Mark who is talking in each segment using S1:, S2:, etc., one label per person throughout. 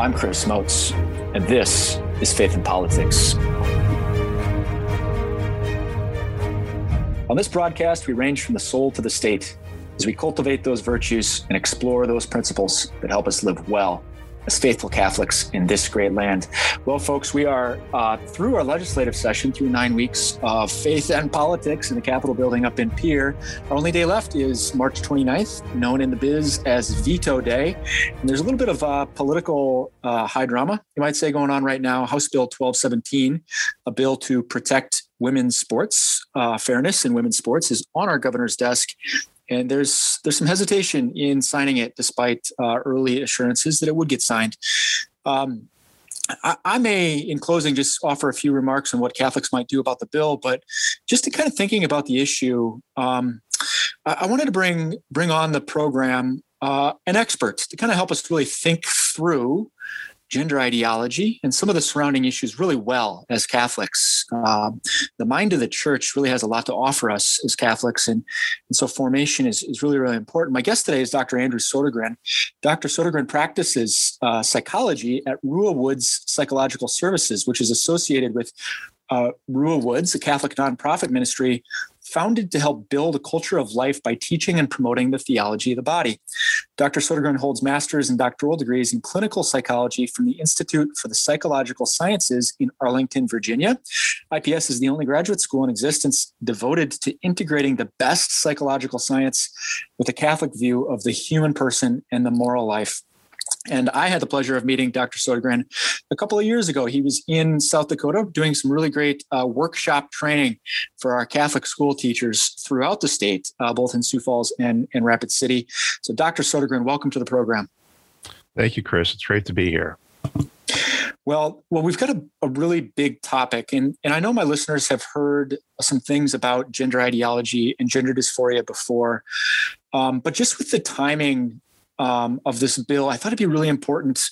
S1: I'm Chris Motz, and this is Faith and Politics. On this broadcast, we range from the soul to the state as we cultivate those virtues and explore those principles that help us live well as faithful Catholics in this great land. Well, folks, we are uh, through our legislative session, through nine weeks of faith and politics in the Capitol building up in Pierre. Our only day left is March 29th, known in the biz as Veto Day. And there's a little bit of uh, political uh, high drama, you might say, going on right now. House Bill 1217, a bill to protect women's sports, uh, fairness in women's sports, is on our governor's desk and there's there's some hesitation in signing it, despite uh, early assurances that it would get signed. Um, I, I, may, in closing, just offer a few remarks on what Catholics might do about the bill, but just to kind of thinking about the issue, um, I, I, wanted to bring bring on the program uh, an expert to kind of help us really think through gender ideology and some of the surrounding issues really well as Catholics. Um, the mind of the church really has a lot to offer us as Catholics, and, and so formation is, is really, really important. My guest today is Dr. Andrew Sodergren. Dr. Sodergren practices uh, psychology at Ruah Woods Psychological Services, which is associated with uh, Ruah Woods, a Catholic nonprofit ministry founded to help build a culture of life by teaching and promoting the theology of the body. Dr. Sodergren holds master's and doctoral degrees in clinical psychology from the Institute for the Psychological Sciences in Arlington, Virginia. IPS is the only graduate school in existence devoted to integrating the best psychological science with a Catholic view of the human person and the moral life. And I had the pleasure of meeting Dr. Sodergren a couple of years ago. He was in South Dakota doing some really great uh, workshop training for our Catholic school teachers throughout the state, uh, both in Sioux Falls and, and Rapid City. So, Dr. Sodergren, welcome to the program.
S2: Thank you, Chris. It's great to be here.
S1: Well, well, we've got a, a, really big topic, and and I know my listeners have heard some things about gender ideology and gender dysphoria before, um, but just with the timing um, of this bill, I thought it'd be really important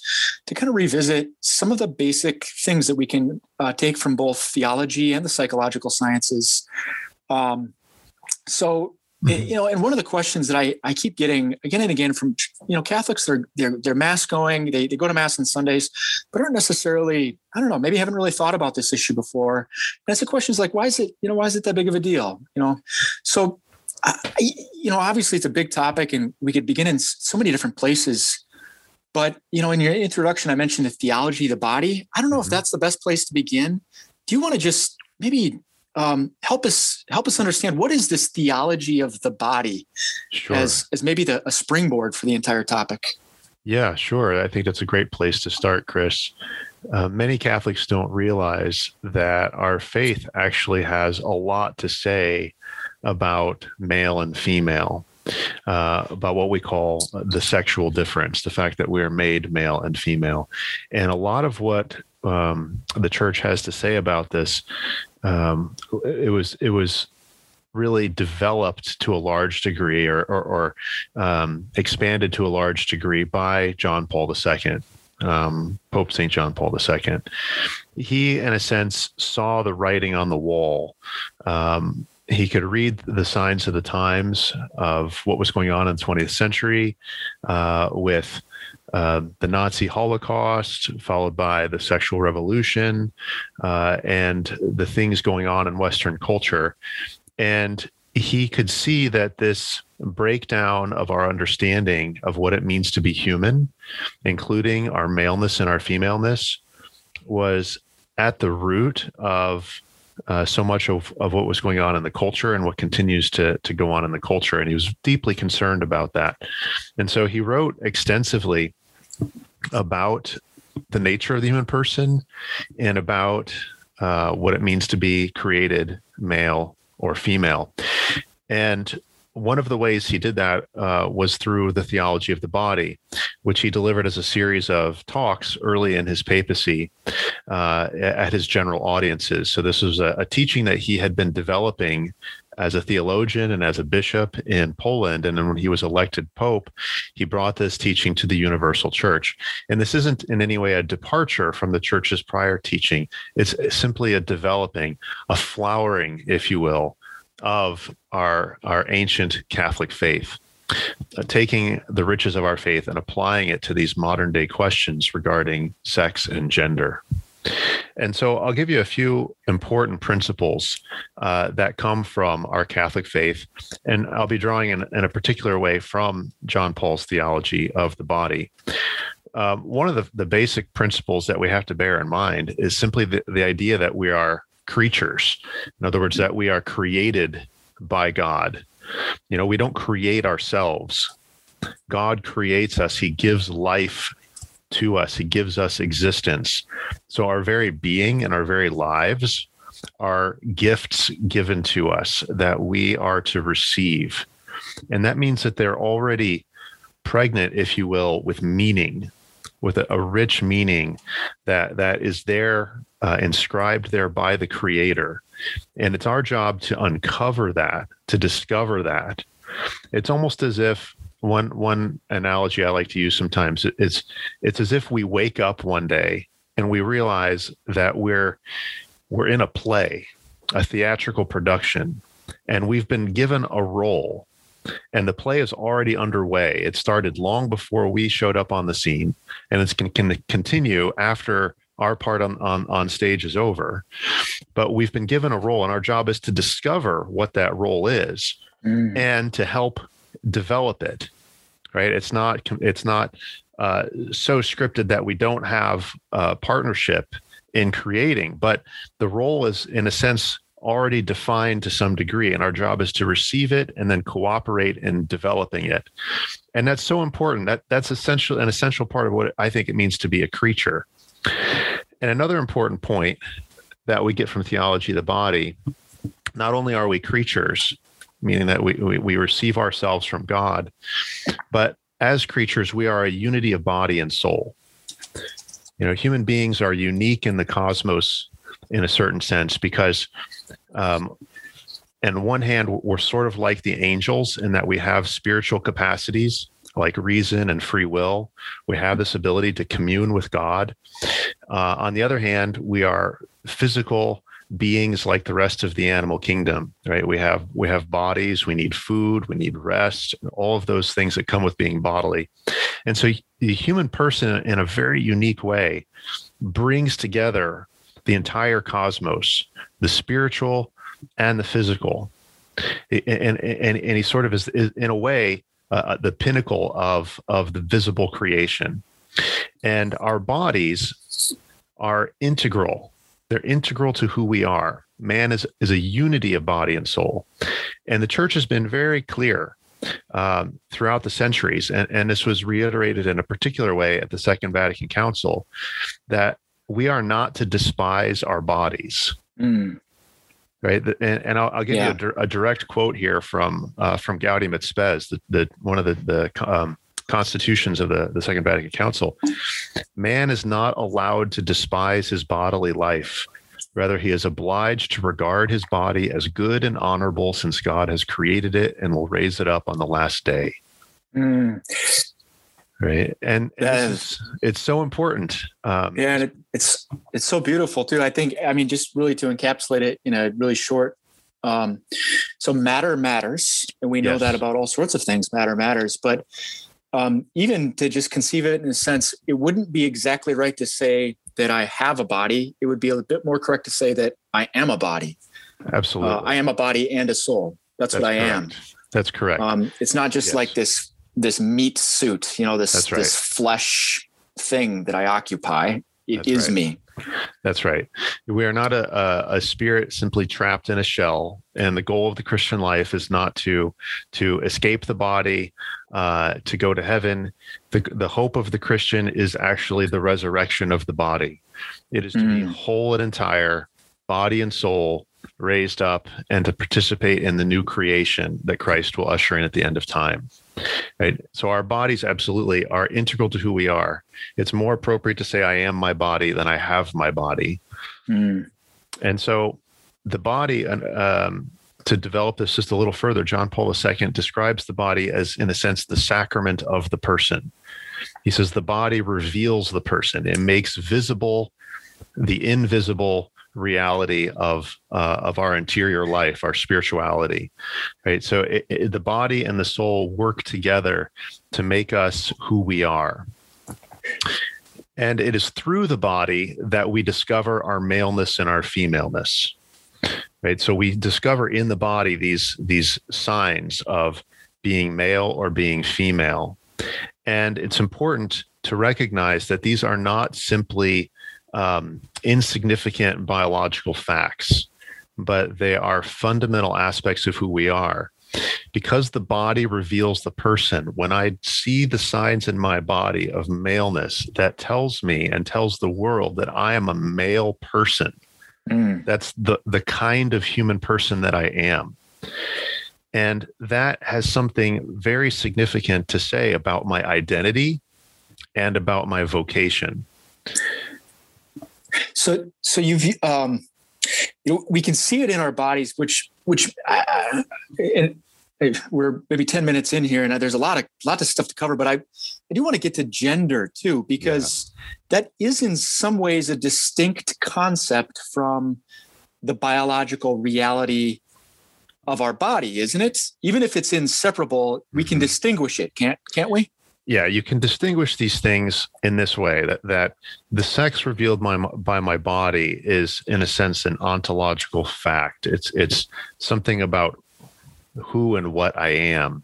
S1: to kind of revisit some of the basic things that we can uh, take from both theology and the psychological sciences. Um, so, mm-hmm. you know, and one of the questions that I, I keep getting again and again from you know Catholics, they're they're they're mass going, they they go to mass on Sundays, but aren't necessarily I don't know, maybe haven't really thought about this issue before. And it's the questions like, why is it you know why is it that big of a deal? You know, so I, you know, obviously it's a big topic and we could begin in so many different places. But, you know, in your introduction, I mentioned the theology of the body. I don't know mm-hmm. if that's the best place to begin. Do you want to just maybe um, help us help us understand what is this theology of the body sure. as as maybe the, a springboard for the entire topic?
S2: Yeah, sure. I think that's a great place to start, Chris. Uh, many Catholics don't realize that our faith actually has a lot to say about male and female, uh, about what we call the sexual difference, the fact that we're made male and female. And a lot of what um, the church has to say about this, um, it was, it was, really developed to a large degree or, or, or um, expanded to a large degree by John Paul II, um, Pope St. John Paul II. He, in a sense, saw the writing on the wall um, he could read the signs of the times of what was going on in the 20th century uh, with uh, the Nazi Holocaust, followed by the sexual revolution, uh, and the things going on in Western culture. And he could see that this breakdown of our understanding of what it means to be human, including our maleness and our femaleness, was at the root of uh, so much of, of what was going on in the culture and what continues to, to go on in the culture. And he was deeply concerned about that. And so he wrote extensively about the nature of the human person and about uh, what it means to be created male or female. And one of the ways he did that uh, was through the theology of the body, which he delivered as a series of talks early in his papacy uh, at his general audiences. So, this was a, a, teaching that he had been developing as a theologian and as a bishop in Poland. And then when he was elected pope, he brought this teaching to the universal church. And this isn't in any way a departure from the church's prior teaching, it's simply a developing, a flowering, if you will, of our our ancient Catholic faith. uh, taking the riches of our faith and applying it to these modern day questions regarding sex and gender. And so I'll give you a few important principles uh, that come from our Catholic faith. And I'll be drawing in, in a particular way from John Paul's theology of the body. Um, one of the, the basic principles that we have to bear in mind is simply the, the idea that we are creatures. In other words, that we are created by God. You know, we don't create ourselves. God creates us. He gives life to us. He gives us existence. So our very being and our very lives are gifts given to us that we are to receive. And that means that they're already pregnant, if you will, with meaning, with a, a rich meaning that that is there uh, inscribed there by the creator. And it's our job to uncover that, to discover that. It's almost as if one one analogy I like to use sometimes is it's as if we wake up one day and we realize that we're we're in a play, a theatrical production, and we've been given a role. And the play is already underway. It started long before we showed up on the scene, and it's going to continue after our part on, on, on stage is over. But we've been given a role, and our job is to discover what that role is mm. and to help develop it right it's not it's not uh, so scripted that we don't have a partnership in creating but the role is in a sense already defined to some degree and our job is to receive it and then cooperate in developing it and that's so important that that's essential an essential part of what i think it means to be a creature and another important point that we get from theology of the body not only are we creatures meaning that we, we, we receive ourselves from God. But as creatures, we are a unity of body and soul. You know, human beings are unique in the cosmos in a certain sense because, um, on one hand, we're sort of like the angels in that we have spiritual capacities like reason and free will. We have this ability to commune with God. Uh, on the other hand, we are physical beings like the rest of the animal kingdom right we have we have bodies we need food we need rest all of those things that come with being bodily and so the human person in a very unique way brings together the entire cosmos the spiritual and the physical and and and, he sort of is, is in a way uh, the pinnacle of of the visible creation and our bodies are integral they're integral to who we are. Man is, is a unity of body and soul. And the church has been very clear um, throughout the centuries, and, and this was reiterated in a particular way at the Second Vatican Council, that we are not to despise our bodies. Mm. Right, and, and I'll, I'll give yeah. you a, a, direct quote here from uh, from Gaudium et Spes, the, the one of the the um, constitutions of the, the Second Vatican Council, man is not allowed to despise his bodily life. Rather, he is obliged to regard his body as good and honorable since God has created it and will raise it up on the last day. Mm. Right. And, is, it's so important.
S1: Um, yeah. And it, it's, it's so beautiful too. I think, I mean, just really to encapsulate it in a really short um, so matter matters, and we know yes. that about all sorts of things. Matter matters, but um, even to just conceive it in a sense, it wouldn't be exactly right to say that I have a body. It would be a bit more correct to say that I am a body.
S2: Absolutely. Uh,
S1: I am a body and a soul. That's, That's what I correct. am.
S2: That's correct. Um,
S1: it's not just yes. like this this meat suit, you know, this right. this flesh thing that I occupy. It That's is right. me.
S2: That's right. We are not a, a, a, spirit simply trapped in a shell, and the goal of the Christian life is not to to escape the body, uh, to go to heaven. The the hope of the Christian is actually the resurrection of the body. It is to mm. be whole and entire, body and soul, raised up, and to participate in the new creation that Christ will usher in at the end of time. Right. So our bodies absolutely are integral to who we are. It's more appropriate to say I am my body than I have my body. Mm. And so the body, um, to develop this just a little further, John Paul II describes the body as, in a sense, the sacrament of the person. He says the body reveals the person, it makes visible the invisible reality of uh, of our interior life, our spirituality, right? So it, it, the body and the soul work together to make us who we are. And it is through the body that we discover our maleness and our femaleness. Right. So we discover in the body these these signs of being male or being female. And it's important to recognize that these are not simply um, insignificant biological facts, but they are fundamental aspects of who we are. Because the body reveals the person, when I see the signs in my body of maleness, that tells me and tells the world that I am a male person. Mm. That's the, the kind of human person that I am. And that has something very significant to say about my identity and about my vocation.
S1: So, so you've, um, you know, we can see it in our bodies, which, which, uh, and we're maybe 10 minutes in here and there's a lot of, lot of stuff to cover, but I, I do want to get to gender too, because yeah. that is in some ways a distinct concept from the biological reality of our body, isn't it? Even if it's inseparable, we can mm-hmm. distinguish it, can't can't we?
S2: Yeah, you can distinguish these things in this way that that the sex revealed by my, by my body is in a sense an ontological fact. It's it's something about who and what I am.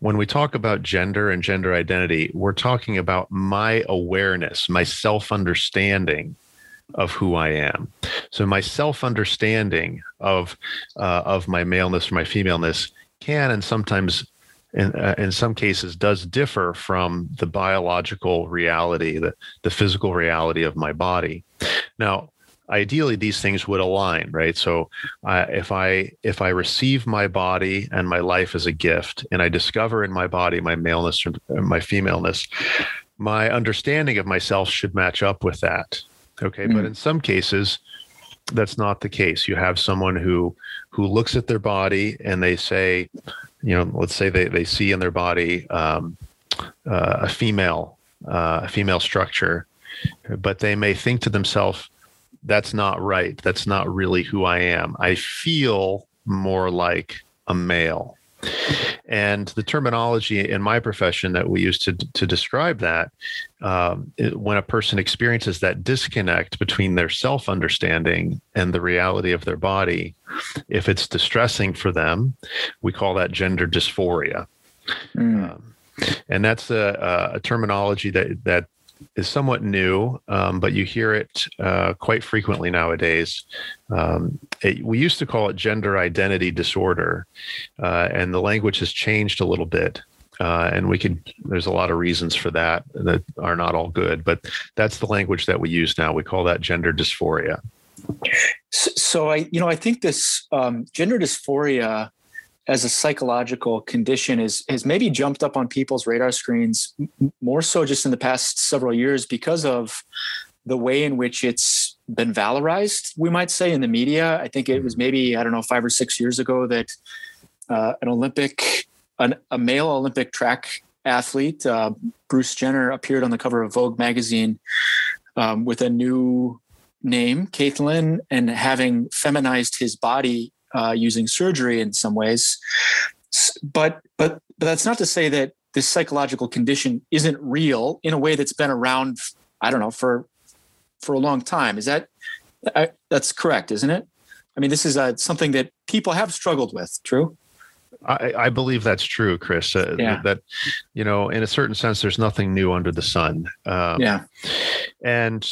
S2: When we talk about gender and gender identity, we're talking about my awareness, my self understanding of who I am. So my self understanding of uh, of my maleness or my femaleness can and sometimes in, uh, in some cases does differ from the biological reality, the, the physical reality of my body. Now, ideally these things would align right so uh, if i if i receive my body and my life as a gift and i discover in my body my maleness or my femaleness my understanding of myself should match up with that Okay. Mm-hmm. But in some cases, that's not the case. You have someone who who looks at their body and they say, you know, let's say they, they see in their body um, uh, a female uh, a female structure, but they may think to themselves, that's not right. That's not really who I am. I feel more like a male. And the terminology in my profession that we use to, to describe that, um, it, when a person experiences that disconnect between their self understanding and the reality of their body, if it's distressing for them, we call that gender dysphoria. Mm. Um, and that's a, a, terminology that that is somewhat new, um, but you hear it uh, quite frequently nowadays. Um, it, we used to call it gender identity disorder, uh, and the language has changed a little bit. Uh, and we can there's a lot of reasons for that that are not all good, but that's the language that we use now. We call that gender dysphoria.
S1: So, so I, you know, I think this um, gender dysphoria as a psychological condition is has maybe jumped up on people's radar screens more so just in the past several years because of the way in which it's been valorized we might say in the media. I think it was maybe i don't know five or six years ago that uh, an olympic an, a male olympic track athlete uh, bruce jenner appeared on the cover of vogue magazine um, with a new name Caitlyn, and having feminized his body uh, using surgery in some ways. But but but that's not to say that this psychological condition isn't real in a way that's been around. I don't know for for a long time. Is that I, that's correct, isn't it? I mean, this is uh, something that people have struggled with. True.
S2: I, I believe that's true, Chris. Uh, yeah. That you know, in a certain sense, there's nothing new under the sun.
S1: Um, yeah.
S2: And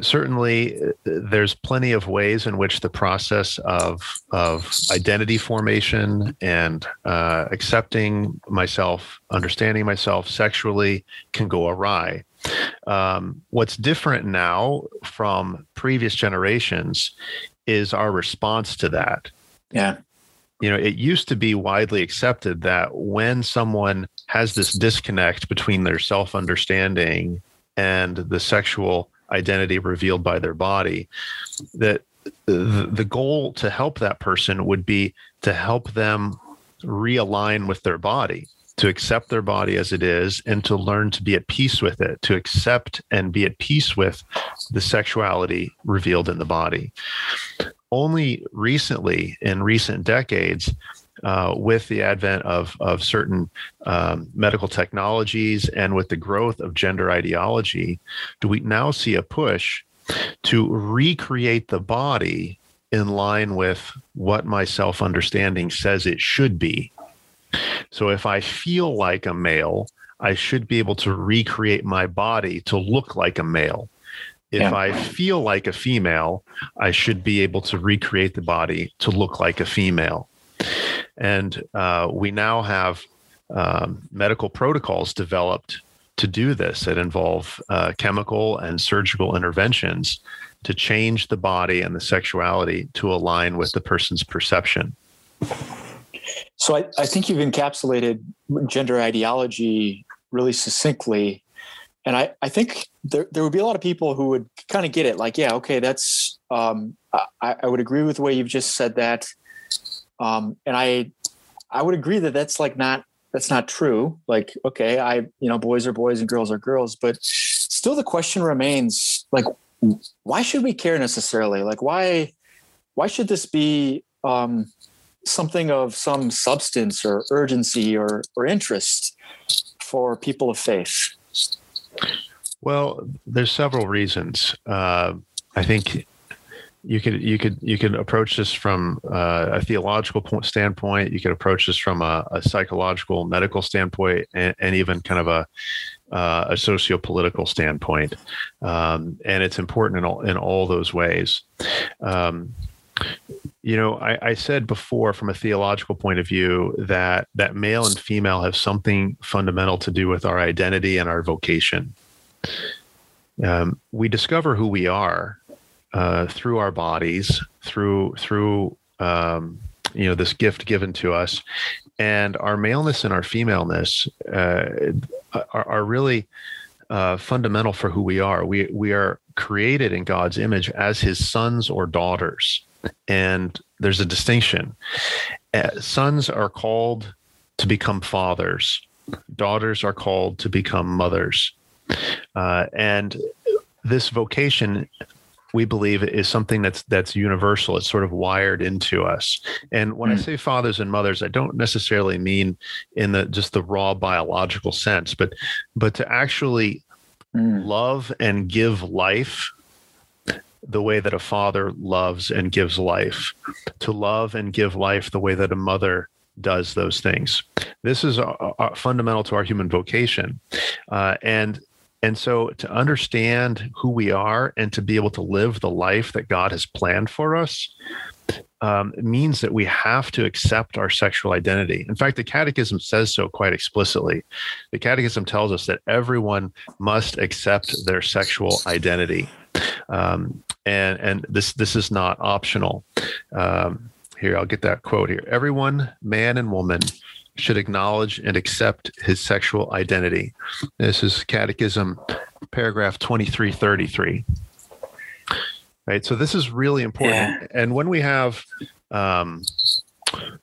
S2: certainly there's plenty of ways in which the process of of identity formation and uh, accepting myself, understanding myself sexually can go awry. Um, what's different now from previous generations is our response to that.
S1: Yeah.
S2: You know, it used to be widely accepted that when someone has this disconnect between their self understanding and the sexual identity revealed by their body that the, goal to help that person would be to help them realign with their body to accept their body as it is and to learn to be at peace with it, to accept and be at peace with the sexuality revealed in the body. Only recently, in recent decades, uh, with the advent of, of certain um, medical technologies and with the growth of gender ideology, do we now see a push to recreate the body in line with what my self understanding says it should be? So if I feel like a male, I should be able to recreate my body to look like a male. If yeah. I feel like a female, I should be able to recreate the body to look like a female. And uh, we now have um, medical protocols developed to do this that involve uh, chemical and surgical interventions to change the body and the sexuality to align with the person's perception.
S1: So I, I think you've encapsulated gender ideology really succinctly. And I, I think there, there would be a lot of people who would kind of get it like, yeah, okay, that's, um, I, I would agree with the way you've just said that. Um, and I, I would agree that that's like not, that's not true. Like, okay, I, you know, boys are boys and girls are girls, but still the question remains like, why should we care necessarily? Like, why, why should this be, um, something of some substance or urgency or, or interest for people of faith?
S2: Well, there's several reasons. Uh, I think you could you could you could approach this from uh, a theological point, standpoint. You could approach this from a, a psychological, medical standpoint, and, and, even kind of a uh, a socio-political standpoint. Um, and it's important in all in all those ways. Um, you know, I, I, said before, from a theological point of view, that that male and female have something fundamental to do with our identity and our vocation. Um, we discover who we are uh, through our bodies, through through um, you know this gift given to us, and our maleness and our femaleness uh, are, are, really uh, fundamental for who we are. We we are created in God's image as His sons or daughters, and there's a distinction. Uh, sons are called to become fathers. Daughters are called to become mothers. Uh, and this vocation we believe is something that's that's universal it's sort of wired into us and when mm. i hmm. say fathers and mothers i don't necessarily mean in the just the raw biological sense but but to actually mm. love and give life the way that a father loves and gives life to love and give life the way that a mother does those things this is a fundamental to our human vocation uh, and and so to understand who we are and to be able to live the life that God has planned for us um, means that we have to accept our sexual identity. In fact, the Catechism says so quite explicitly. The Catechism tells us that everyone must accept their sexual identity. Um, and and this this is not optional. Um, here, I'll get that quote here. Everyone, man and woman, should acknowledge and accept his sexual identity. This is Catechism, paragraph 2333. Right. So this is really important. Yeah. And when we have, um,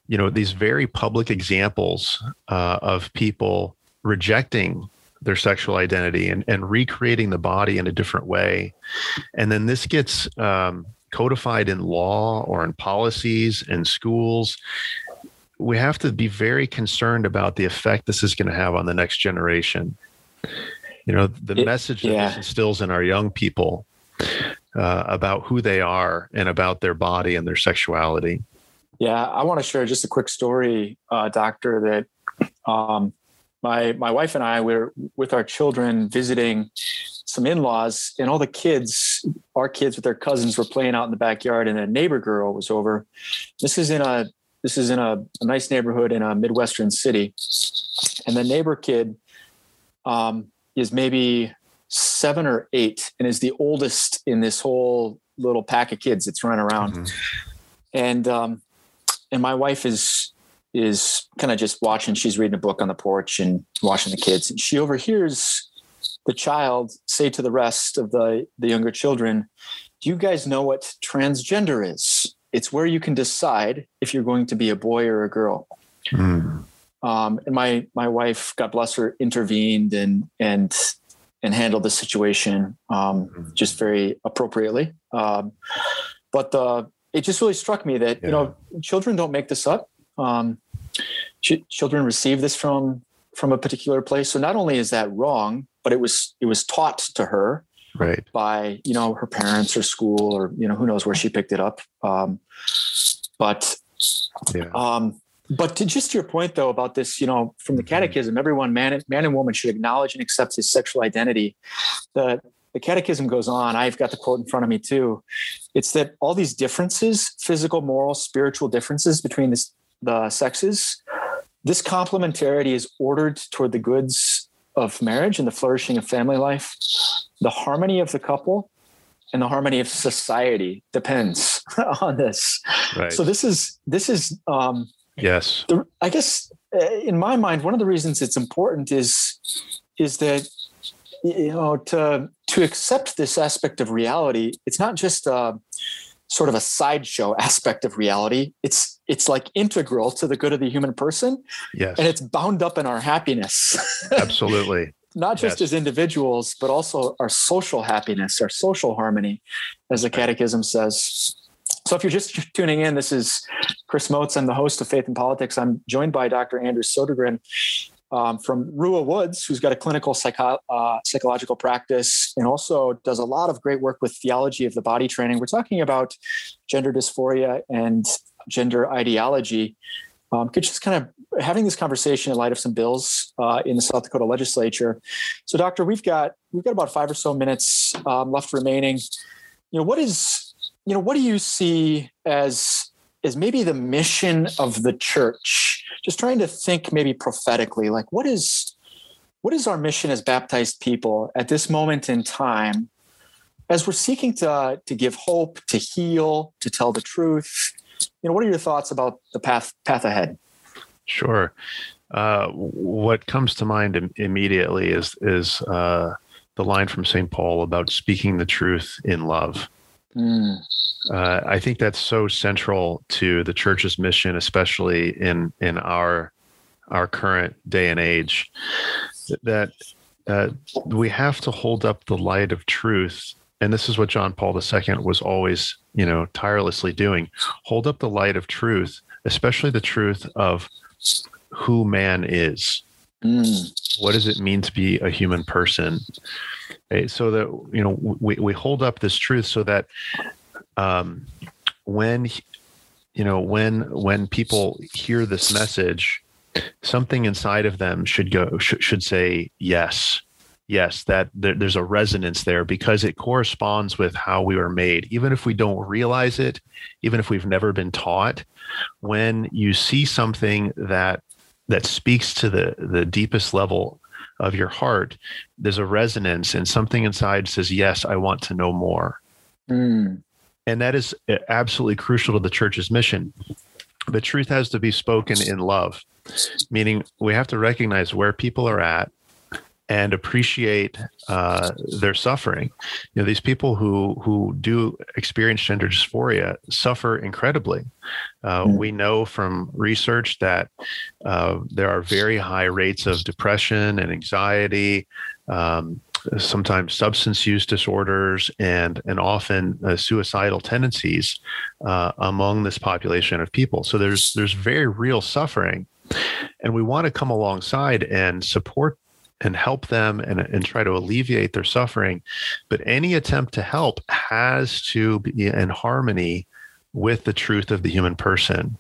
S2: you know, these very public examples uh, of people rejecting their sexual identity and, and recreating the body in a different way. And then this gets um, codified in law or in policies and schools we have to be very concerned about the effect this is going to have on the next generation. You know, the it, message that yeah. this instills in our young people uh, about who they are and about their body and their sexuality.
S1: Yeah, I want to share just a quick story, uh, Doctor. That um, my my wife and I were with our children visiting some in-laws, and all the kids, our kids with their cousins, were playing out in the backyard, and a neighbor girl was over. This is in a this is in a, a nice neighborhood in a midwestern city, and the neighbor kid um, is maybe seven or eight and is the oldest in this whole little pack of kids that's running around. Mm-hmm. And um, and my wife is is kind of just watching. She's reading a book on the porch and watching the kids, and she overhears the child say to the rest of the the younger children, "Do you guys know what transgender is?" It's where you can decide if you're going to be a boy or a girl. Mm. Um, and my my wife, God bless her, intervened and and and handled the situation um, mm-hmm. just very appropriately. Um, but uh, it just really struck me that yeah. you know children don't make this up. Um, ch- children receive this from from a particular place. So not only is that wrong, but it was it was taught to her
S2: right
S1: by you know her parents or school or you know who knows where she picked it up. Um, but yeah. Um, but to just your point though about this, you know, from the mm-hmm. catechism, everyone, man, man and woman should acknowledge and accept his sexual identity. The the catechism goes on. I've got the quote in front of me too. It's that all these differences, physical, moral, spiritual differences between this, the sexes, this complementarity is ordered toward the goods of marriage and the flourishing of family life. The harmony of the couple and the harmony of society depends on this. Right. So this is this is um,
S2: yes.
S1: The, I guess uh, in my mind, one of the reasons it's important is is that you know to to accept this aspect of reality. It's not just a sort of a sideshow aspect of reality. It's it's like integral to the good of the human person.
S2: Yes,
S1: and it's bound up in our happiness.
S2: Absolutely
S1: not just yes. as individuals, but also our social happiness, our social harmony, as the Catechism says. So, if you're just tuning in, this is Chris Motz. I'm the host of Faith and Politics. I'm joined by Dr. Andrew Sodergren um, from Ruah Woods, who's got a clinical psycho- uh, psychological practice and also does a lot of great work with theology of the body training. We're talking about gender dysphoria and gender ideology um, could just kind of having this conversation in light of some bills uh, in the South Dakota legislature. So, doctor, we've got we've got about five or so minutes um, left remaining. You know, what is you know what do you see as as maybe the mission of the church? Just trying to think maybe prophetically, like what is what is our mission as baptized people at this moment in time, as we're seeking to to give hope, to heal, to tell the truth you know, what are your thoughts about the path path ahead?
S2: Sure. Uh, what comes to mind Im- immediately is is uh, the line from St. Paul about speaking the truth in love. Mm. Uh, I think that's so central to the church's mission, especially in in our our current day and age. That uh, we have to hold up the light of truth and this is what John Paul II was always, you know, tirelessly doing. Hold up the light of truth, especially the truth of who man is. Mm. What does it mean to be a human person? So that you know, we we hold up this truth so that um, when you know when when people hear this message, something inside of them should go should, should say yes yes, that there's a resonance there because it corresponds with how we were made. Even if we don't realize it, even if we've never been taught, when you see something that that speaks to the the deepest level of your heart, there's a resonance and something inside says, "Yes, I want to know more." Mm. And that is uh, absolutely crucial to the church's mission. The truth has to be spoken in love, meaning we have to recognize where people are at and appreciate uh, their suffering. You know, these people who who do experience gender dysphoria suffer incredibly. Uh, mm. We know from research that uh, there are very high rates of depression and anxiety. Um, sometimes substance use disorders and and often uh, suicidal tendencies uh, among this population of people. So there's there's very real suffering, and we want to come alongside and support and help them and, and try to alleviate their suffering. But any attempt to help has to be in harmony with the truth of the human person.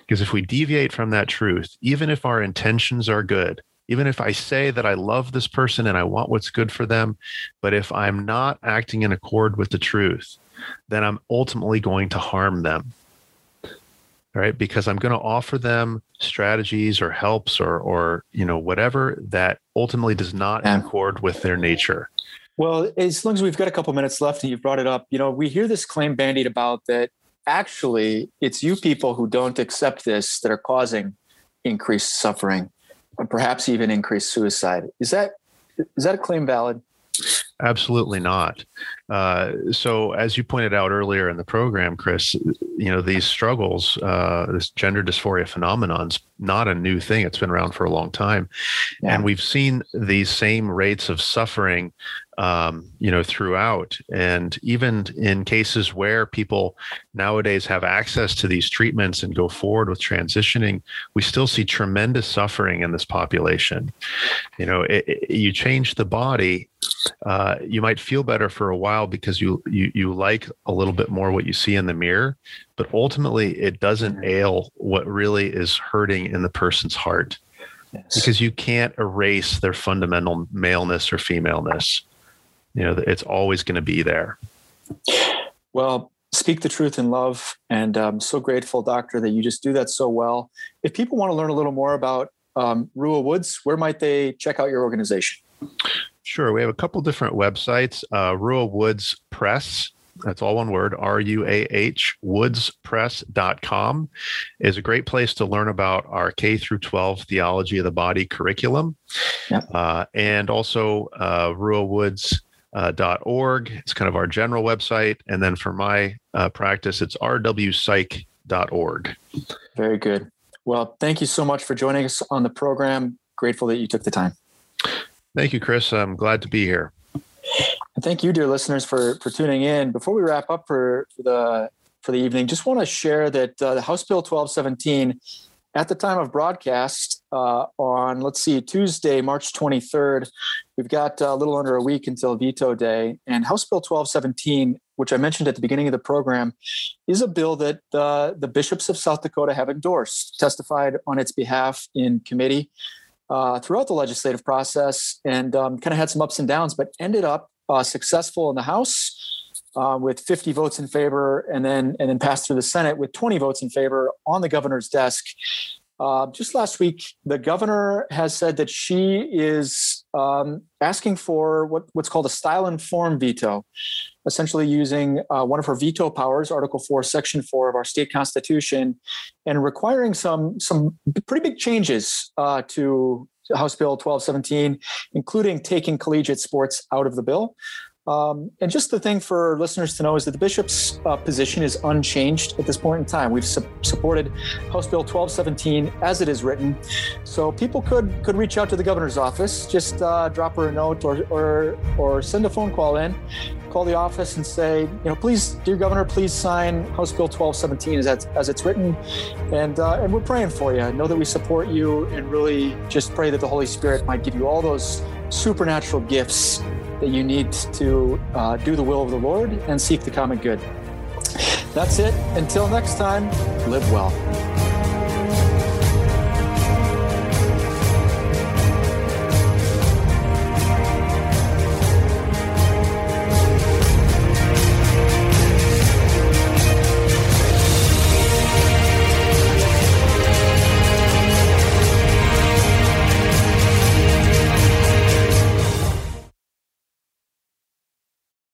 S2: Because if we deviate from that truth, even if our intentions are good, even if I say that I love this person and I want what's good for them, but if I'm not acting in accord with the truth, then I'm ultimately going to harm them right? Because i'm going to offer them strategies or helps or or you know whatever that ultimately does not accord with their nature.
S1: Well as long as we've got a couple minutes left and you've brought it up you know we hear this claim bandied about that actually it's you people who don't accept this that are causing increased suffering and perhaps even increased suicide. Is that is that a claim valid
S2: Absolutely not. Uh, so, as you pointed out earlier in the program, Chris, you know these struggles, uh, this gender dysphoria phenomenon's not a new thing. It's been around for a long time, yeah. and we've seen these same rates of suffering um, you know, throughout. And even in cases where people nowadays have access to these treatments and go forward with transitioning, we still see tremendous suffering in this population. You know, it, it, you change the body, uh, you might feel better for a while because you, you you like a little bit more what you see in the mirror, but ultimately it doesn't mm-hmm. ail what really is hurting in the person's heart. Yes. Because you can't erase their fundamental maleness or femaleness you know it's always going to be there
S1: well speak the truth in love and i'm so grateful doctor that you just do that so well if people want to learn a little more about um, Ruah Woods, where might they check out your organization?
S2: Sure. We have a couple different websites. Uh, Ruah Woods Press, that's all one word, R U A H, woodspress.com is a great place to learn about our K through 12 theology of the body curriculum. Yep. Uh, and also uh, Ruah Woods uh, .org. It's kind of our general website. And then for my uh, practice, it's rwpsych.org.
S1: Very good. Well, thank you so much for joining us on the program. Grateful that you took the time.
S2: Thank you, Chris. I'm glad to be here.
S1: And thank you, dear listeners, for for tuning in. Before we wrap up for, for the for the evening, just want to share that uh, the House Bill 1217 at the time of broadcast uh, on, let's see, Tuesday, March 23rd, we've got a little under a week until veto day. And House Bill 1217, which I mentioned at the beginning of the program, is a bill that uh, the bishops of South Dakota have endorsed, testified on its behalf in committee. Uh, throughout the legislative process and um, kind of had some ups and downs, but ended up uh, successful in the House uh, with 50 votes in favor, and then and then passed through the Senate with 20 votes in favor on the governor's desk. Uh, just last week, the governor has said that she is um, asking for what, what's called a style and form veto, essentially using uh, one of her veto powers, Article 4, Section 4 of our state constitution, and requiring some, some pretty big changes uh, to House Bill 1217, including taking collegiate sports out of the bill. Um, and just the thing for listeners to know is that the bishop's uh, position is unchanged at this point in time. We've su- supported House Bill 1217 as it is written, so people could could reach out to the governor's office, just uh, drop her a note or, or or send a phone call in, call the office and say, you know, please, dear governor, please sign House Bill 1217 as as it's written, and uh, and we're praying for you. Know that we support you, and really just pray that the Holy Spirit might give you all those supernatural gifts that you need to uh, do the will of the Lord and seek the common good. That's it. Until next time, live well.